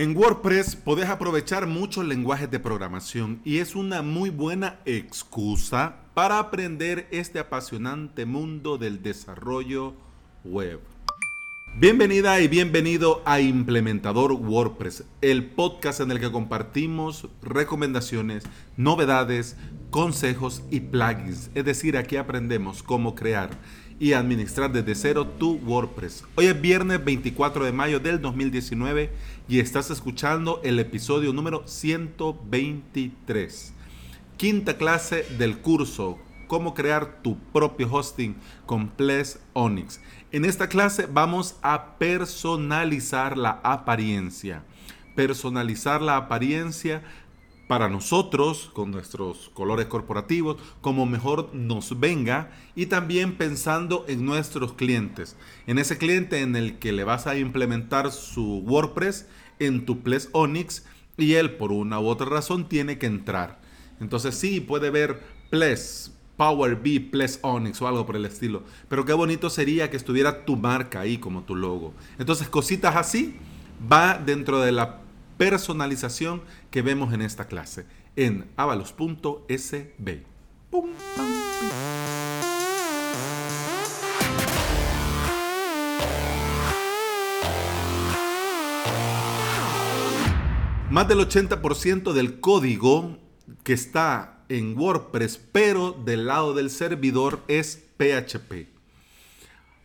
En WordPress podés aprovechar muchos lenguajes de programación y es una muy buena excusa para aprender este apasionante mundo del desarrollo web. Bienvenida y bienvenido a Implementador WordPress, el podcast en el que compartimos recomendaciones, novedades, consejos y plugins. Es decir, aquí aprendemos cómo crear y administrar desde cero tu WordPress. Hoy es viernes 24 de mayo del 2019 y estás escuchando el episodio número 123. Quinta clase del curso, cómo crear tu propio hosting con Ples Onyx. En esta clase vamos a personalizar la apariencia. Personalizar la apariencia para nosotros, con nuestros colores corporativos, como mejor nos venga y también pensando en nuestros clientes, en ese cliente en el que le vas a implementar su WordPress en tu Ples Onyx y él por una u otra razón tiene que entrar. Entonces sí, puede ver Ples, Power B, Ples Onyx o algo por el estilo, pero qué bonito sería que estuviera tu marca ahí como tu logo. Entonces cositas así va dentro de la personalización que vemos en esta clase en avalos.sb. Más del 80% del código que está en WordPress, pero del lado del servidor es PHP.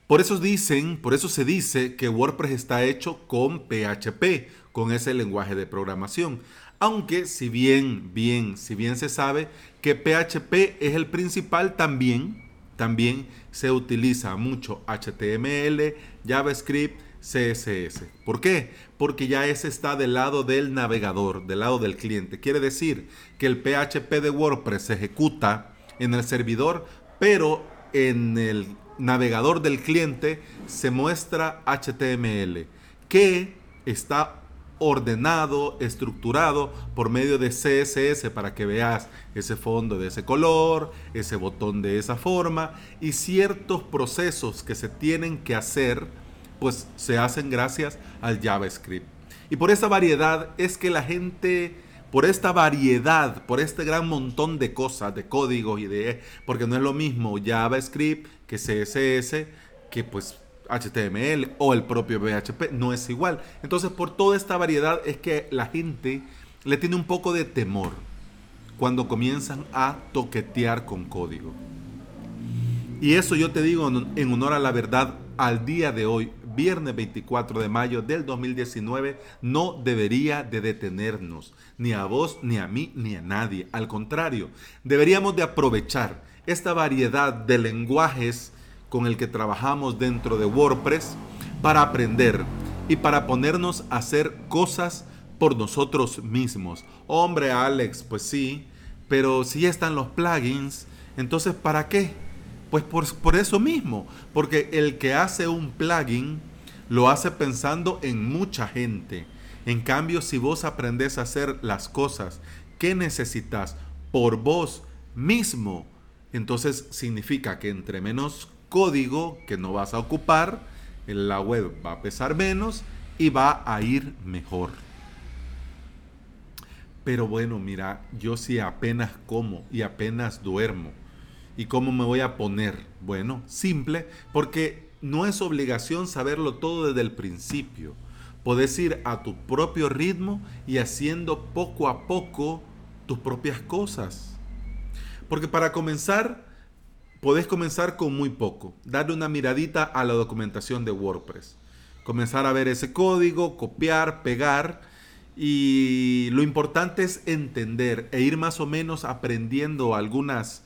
Por eso dicen, por eso se dice que WordPress está hecho con PHP, con ese lenguaje de programación. Aunque si bien, bien, si bien se sabe que PHP es el principal, también, también se utiliza mucho HTML, JavaScript, CSS. ¿Por qué? Porque ya ese está del lado del navegador, del lado del cliente. Quiere decir que el PHP de WordPress se ejecuta en el servidor, pero en el navegador del cliente se muestra HTML, que está ordenado, estructurado por medio de CSS para que veas ese fondo de ese color, ese botón de esa forma y ciertos procesos que se tienen que hacer, pues se hacen gracias al JavaScript. Y por esa variedad es que la gente, por esta variedad, por este gran montón de cosas, de códigos y de... Porque no es lo mismo JavaScript que CSS, que pues HTML o el propio PHP, no es igual. Entonces, por toda esta variedad es que la gente le tiene un poco de temor cuando comienzan a toquetear con código. Y eso yo te digo en honor a la verdad, al día de hoy, viernes 24 de mayo del 2019, no debería de detenernos, ni a vos, ni a mí, ni a nadie. Al contrario, deberíamos de aprovechar esta variedad de lenguajes con el que trabajamos dentro de WordPress para aprender y para ponernos a hacer cosas por nosotros mismos. Hombre, Alex, pues sí, pero si están los plugins, entonces ¿para qué? Pues por, por eso mismo, porque el que hace un plugin lo hace pensando en mucha gente. En cambio, si vos aprendes a hacer las cosas que necesitas por vos mismo, entonces significa que entre menos código que no vas a ocupar, la web va a pesar menos y va a ir mejor. Pero bueno, mira, yo si apenas como y apenas duermo. ¿Y cómo me voy a poner? Bueno, simple, porque no es obligación saberlo todo desde el principio. Puedes ir a tu propio ritmo y haciendo poco a poco tus propias cosas. Porque para comenzar, podés comenzar con muy poco, darle una miradita a la documentación de WordPress, comenzar a ver ese código, copiar, pegar y lo importante es entender e ir más o menos aprendiendo algunas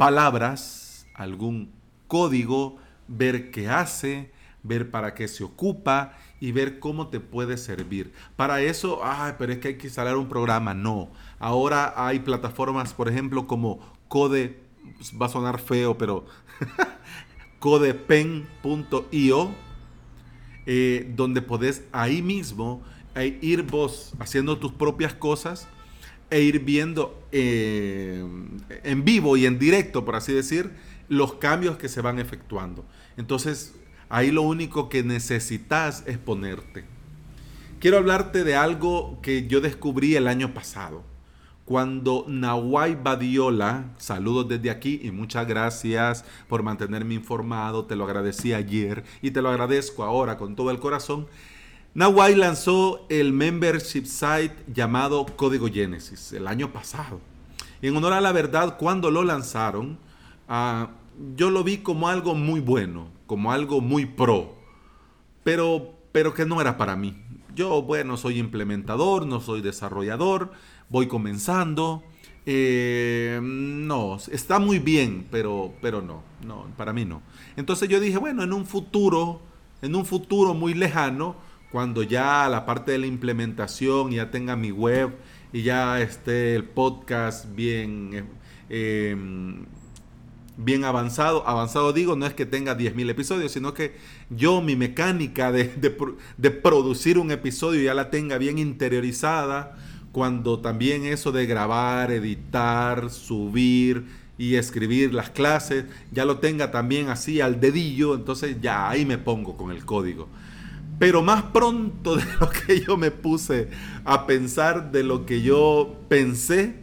palabras, algún código, ver qué hace, ver para qué se ocupa y ver cómo te puede servir. Para eso, ay, pero es que hay que instalar un programa. No. Ahora hay plataformas, por ejemplo, como Code pues, va a sonar feo, pero codepen.io, eh, donde podés ahí mismo eh, ir vos haciendo tus propias cosas e ir viendo eh, en vivo y en directo, por así decir, los cambios que se van efectuando. Entonces, ahí lo único que necesitas es ponerte. quiero hablarte de algo que yo descubrí el año pasado. Cuando Nawai Badiola, saludos desde aquí y muchas gracias por mantenerme informado, te lo agradecí ayer y te lo agradezco ahora con todo el corazón. Nawai lanzó el membership site llamado Código Genesis el año pasado. Y en honor a la verdad, cuando lo lanzaron, ah, yo lo vi como algo muy bueno, como algo muy pro, pero, pero que no era para mí. Yo, bueno, soy implementador, no soy desarrollador, voy comenzando. Eh, no, está muy bien, pero, pero no, no, para mí no. Entonces yo dije, bueno, en un futuro, en un futuro muy lejano, cuando ya la parte de la implementación ya tenga mi web y ya esté el podcast bien, eh, bien avanzado, avanzado digo, no es que tenga 10.000 episodios, sino que yo mi mecánica de, de producir un episodio ya la tenga bien interiorizada cuando también eso de grabar, editar, subir y escribir las clases, ya lo tenga también así al dedillo, entonces ya ahí me pongo con el código. Pero más pronto de lo que yo me puse a pensar, de lo que yo pensé,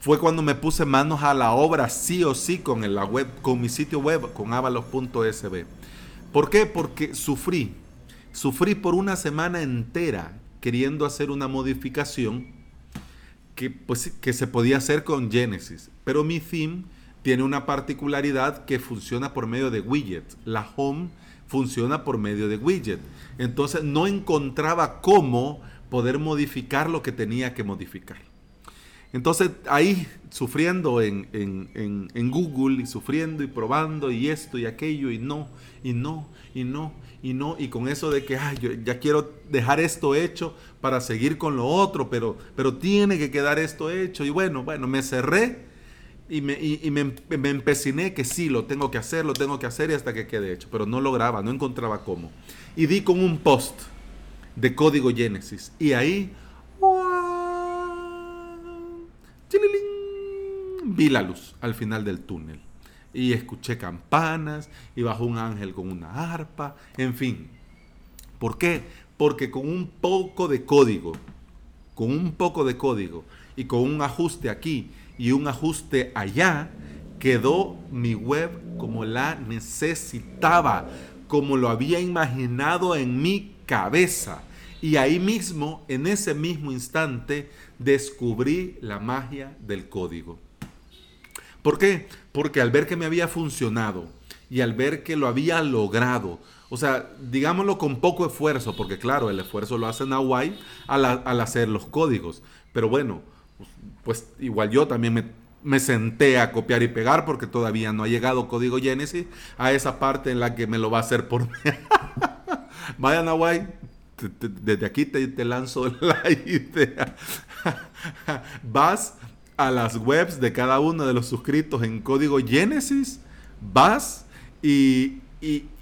fue cuando me puse manos a la obra sí o sí con, la web, con mi sitio web, con avalos.sb. ¿Por qué? Porque sufrí. Sufrí por una semana entera queriendo hacer una modificación que, pues, que se podía hacer con Genesis. Pero mi theme tiene una particularidad que funciona por medio de widget. La home funciona por medio de widget. Entonces no encontraba cómo poder modificar lo que tenía que modificar. Entonces ahí sufriendo en, en, Google y sufriendo y probando y esto y aquello y no, y no, y no y no, y con eso de que Ay, yo ya quiero dejar esto hecho para seguir con lo otro, pero, pero tiene que quedar esto hecho. Y bueno, bueno, me cerré y, me, y, me, me, empeciné que sí, lo tengo que hacer, lo tengo que hacer y hasta que quede hecho, pero no lograba, no encontraba cómo. Y di con un post de código Genesis y ahí vi la luz al final del túnel y escuché campanas y bajó un ángel con una arpa, en fin. ¿Por qué? Porque con un poco de código, con un poco de código y con un ajuste aquí y un ajuste allá, quedó mi web como la necesitaba, como lo había imaginado en mi cabeza. Y ahí mismo, en ese mismo instante, descubrí la magia del código. ¿Por qué? Porque al ver que me había funcionado y al ver que lo había logrado, o sea, digámoslo con poco esfuerzo, porque claro, el esfuerzo lo hace Nawai al, al hacer los códigos. Pero bueno, pues igual yo también me, me, senté a copiar y pegar porque todavía no ha llegado código Genesis a esa parte en la que me lo va a hacer por mí. Vaya Nawai, desde aquí te, te lanzo la idea. Vas a las webs de cada uno de los suscritos en código Genesis, vas y,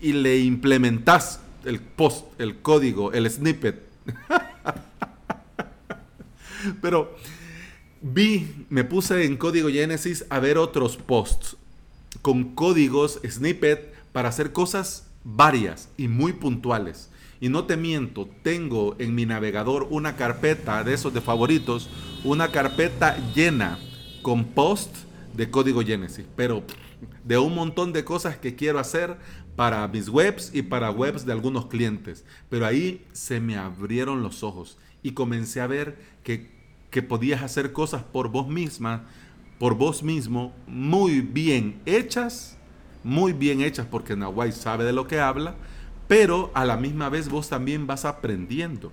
le implementas el post, el código, el snippet. Pero vi, me puse en código Genesis a ver otros posts con códigos snippet para hacer cosas varias y muy puntuales. Y no te miento, tengo en mi navegador una carpeta de esos de favoritos, una carpeta llena con post de código Genesis, pero de un montón de cosas que quiero hacer para mis webs y para webs de algunos clientes. Pero ahí se me abrieron los ojos y comencé a ver que, que podías hacer cosas por vos misma, por vos mismo, muy bien hechas, muy bien hechas porque Nahuay sabe de lo que habla pero a la misma vez vos también vas aprendiendo.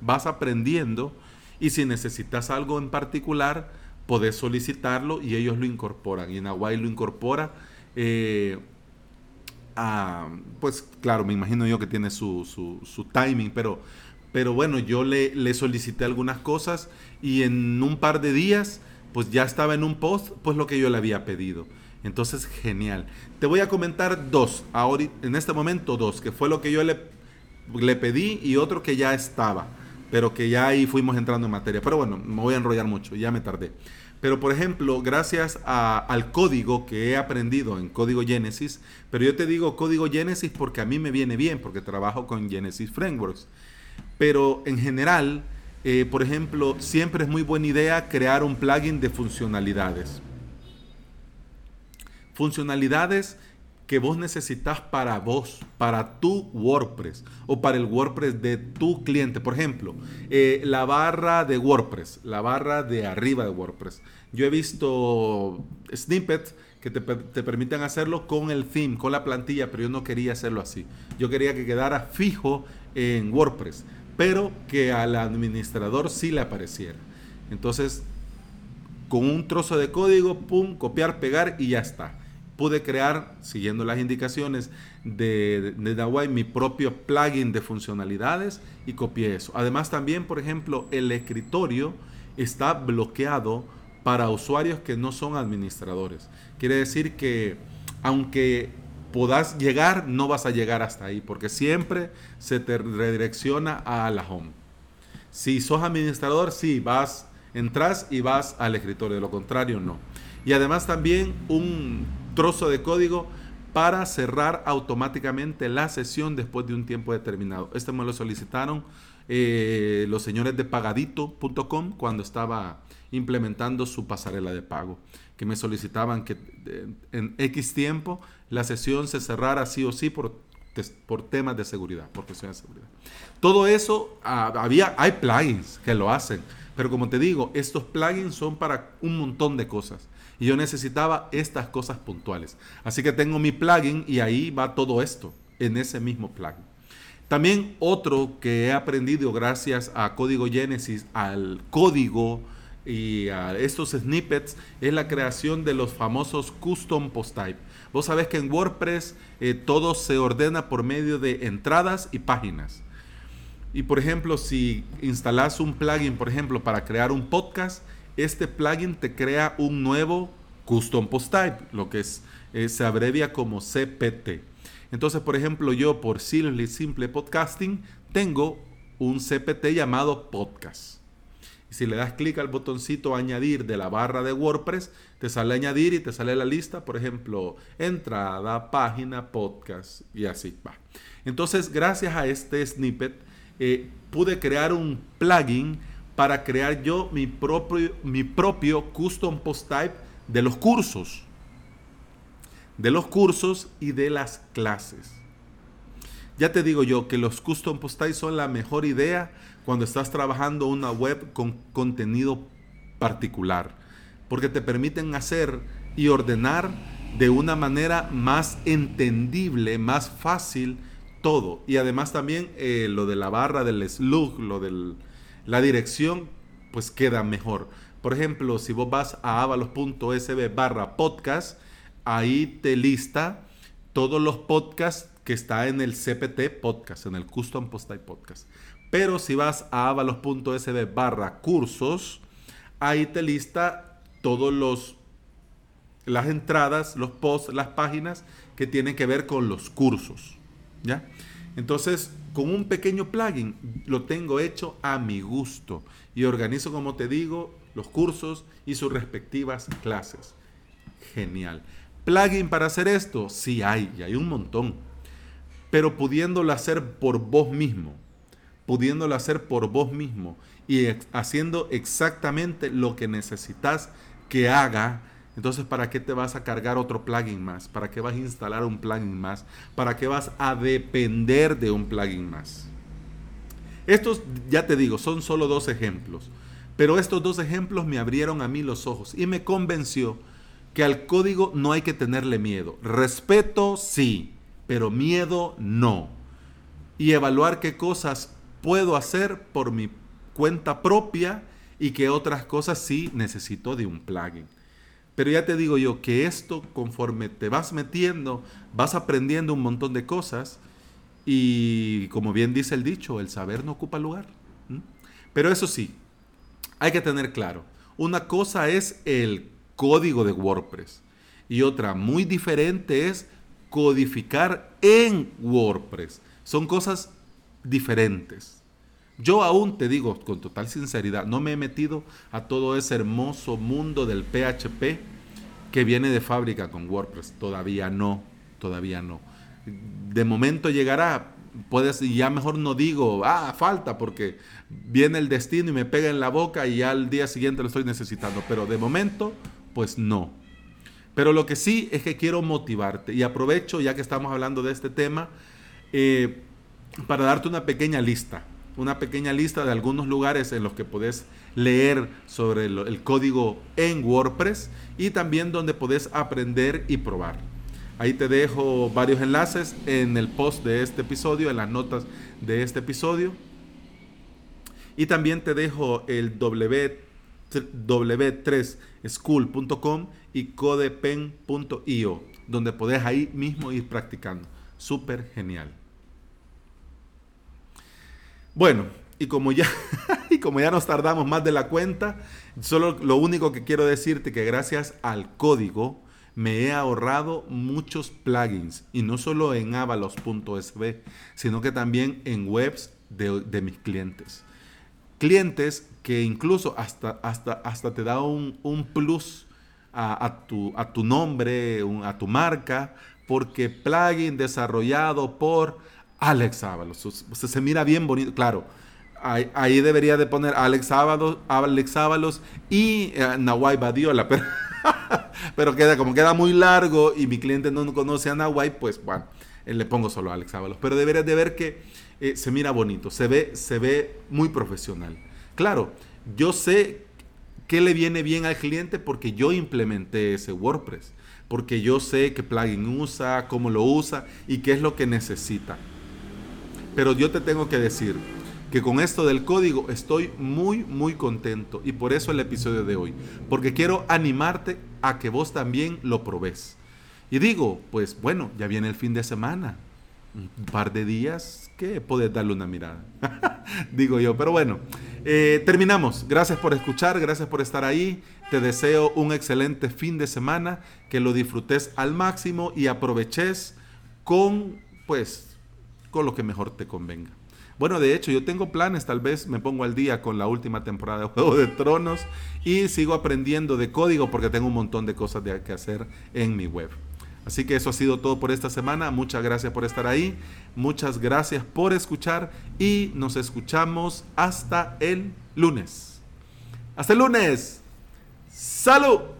Vas aprendiendo y si necesitas algo en particular, podés solicitarlo y ellos lo incorporan. Y Nahuay lo incorpora. Eh, pues claro, me imagino yo que tiene su, su, timing, pero, pero bueno, yo le, le, solicité algunas cosas y en un par de días, pues ya estaba en un post, pues lo que yo le había pedido. Entonces, genial. Te voy a comentar dos, ahora, en este momento dos, que fue lo que yo le, le pedí y otro que ya estaba, pero que ya ahí fuimos entrando en materia. Pero bueno, me voy a enrollar mucho, ya me tardé. Pero por ejemplo, gracias al código que he aprendido en código Genesis, pero yo te digo código Genesis porque a mí me viene bien, porque trabajo con Genesis Frameworks. Pero en general, eh, por ejemplo, siempre es muy buena idea crear un plugin de funcionalidades. Funcionalidades que vos necesitas para vos, para tu WordPress o para el WordPress de tu cliente. Por ejemplo, eh, la barra de WordPress, la barra de arriba de WordPress. Yo he visto snippets que te, te, permiten hacerlo con el theme, con la plantilla, pero yo no quería hacerlo así. Yo quería que quedara fijo en WordPress, pero que al administrador sí le apareciera. Entonces, con un trozo de código, pum, copiar, pegar y ya está pude crear, siguiendo las indicaciones de, de mi propio plugin de funcionalidades y copié eso. Además también, por ejemplo, el escritorio está bloqueado para usuarios que no son administradores. Quiere decir que aunque puedas llegar, no vas a llegar hasta ahí, porque siempre se te redirecciona a la home. Si sos administrador, sí, vas, entras y vas al escritorio, de lo contrario, no. Y además también un trozo de código para cerrar automáticamente la sesión después de un tiempo determinado. Este me lo solicitaron eh, los señores de pagadito.com cuando estaba implementando su pasarela de pago, que me solicitaban que en X tiempo la sesión se cerrara sí o sí por, por temas de seguridad, por cuestiones de seguridad. Todo eso, ah, había, hay plugins que lo hacen, pero como te digo, estos plugins son para un montón de cosas. Y yo necesitaba estas cosas puntuales. Así que tengo mi plugin y ahí va todo esto, en ese mismo plugin. También otro que he aprendido gracias a Código Genesis, al código y a estos snippets, es la creación de los famosos custom post type. Vos sabés que en WordPress eh, todo se ordena por medio de entradas y páginas. Y por ejemplo, si instalas un plugin, por ejemplo, para crear un podcast, este plugin te crea un nuevo custom post type, lo que es, eh, se abrevia como CPT. Entonces, por ejemplo, yo por Simple, Simple Podcasting tengo un CPT llamado podcast. Y si le das clic al botoncito añadir de la barra de WordPress, te sale añadir y te sale la lista, por ejemplo, entrada, página, podcast y así va. Entonces, gracias a este snippet, eh, pude crear un plugin para crear yo mi propio, mi propio custom post type de los cursos. De los cursos y de las clases. Ya te digo yo que los custom post types son la mejor idea cuando estás trabajando una web con contenido particular. Porque te permiten hacer y ordenar de una manera más entendible, más fácil todo. Y además también eh, lo de la barra del slug, lo del la dirección pues queda mejor. Por ejemplo, si vos vas a avalos.sb barra podcast, ahí te lista todos los podcasts que está en el CPT podcast, en el Custom Post Type Podcast. Pero si vas a avalos.sb barra cursos, ahí te lista todos los las entradas, los posts, las páginas que tienen que ver con los cursos. ¿Ya? Entonces, con un pequeño plugin lo tengo hecho a mi gusto y organizo, como te digo, los cursos y sus respectivas clases. Genial. ¿Plugin para hacer esto? Sí hay, y hay un montón. Pero pudiéndolo hacer por vos mismo, pudiéndolo hacer por vos mismo y haciendo exactamente lo que necesitas que haga entonces, ¿para qué te vas a cargar otro plugin más? ¿Para qué vas a instalar un plugin más? ¿Para qué vas a depender de un plugin más? Estos, ya te digo, son solo dos ejemplos. Pero estos dos ejemplos me abrieron a mí los ojos y me convenció que al código no hay que tenerle miedo. Respeto sí, pero miedo no. Y evaluar qué cosas puedo hacer por mi cuenta propia y qué otras cosas sí necesito de un plugin. Pero ya te digo yo que esto, conforme te vas metiendo, vas aprendiendo un montón de cosas y como bien dice el dicho, el saber no ocupa lugar. Pero eso sí, hay que tener claro, una cosa es el código de WordPress y otra muy diferente es codificar en WordPress. Son cosas diferentes. Yo aún te digo con total sinceridad, no me he metido a todo ese hermoso mundo del PHP que viene de fábrica con WordPress. Todavía no, todavía no. De momento llegará, puedes, y ya mejor no digo, ah, falta, porque viene el destino y me pega en la boca y ya al día siguiente lo estoy necesitando. Pero de momento, pues no. Pero lo que sí es que quiero motivarte y aprovecho, ya que estamos hablando de este tema, eh, para darte una pequeña lista una pequeña lista de algunos lugares en los que podés leer sobre el, código en WordPress y también donde podés aprender y probar. Ahí te dejo varios enlaces en el post de este episodio, en las notas de este episodio. Y también te dejo el w3school.com y codepen.io, donde podés ahí mismo ir practicando. Súper genial. Bueno, y como ya y como ya nos tardamos más de la cuenta, solo lo único que quiero decirte que gracias al código me he ahorrado muchos plugins y no solo en avalos.sb, sino que también en webs de, mis clientes. Clientes que incluso hasta, hasta, hasta te da un, plus a, tu, a tu nombre, a tu marca, porque plugin desarrollado por Alex Ábalos. se mira bien bonito. Claro, ahí, debería de poner Alex Ábalos, Alex Ábalos y uh, Nawai Badiola. Pero, pero queda, como queda muy largo y mi cliente no conoce a Nawai, pues bueno, eh, le pongo solo a Alex Ábalos. Pero deberías de ver que eh, se mira bonito, se ve, se ve muy profesional. Claro, yo sé qué le viene bien al cliente porque yo implementé ese WordPress. Porque yo sé qué plugin usa, cómo lo usa y qué es lo que necesita. Pero yo te tengo que decir que con esto del código estoy muy, muy contento. Y por eso el episodio de hoy. Porque quiero animarte a que vos también lo probés. Y digo, pues bueno, ya viene el fin de semana. Un par de días que podés darle una mirada. digo yo, pero bueno, eh, terminamos. Gracias por escuchar, gracias por estar ahí. Te deseo un excelente fin de semana, que lo disfrutes al máximo y aproveches con, pues, con lo que mejor te convenga. Bueno, de hecho, yo tengo planes, tal vez me pongo al día con la última temporada de Juego de Tronos y sigo aprendiendo de código porque tengo un montón de cosas de que hacer en mi web. Así que eso ha sido todo por esta semana. Muchas gracias por estar ahí. Muchas gracias por escuchar y nos escuchamos hasta el lunes. Hasta el lunes. Salud.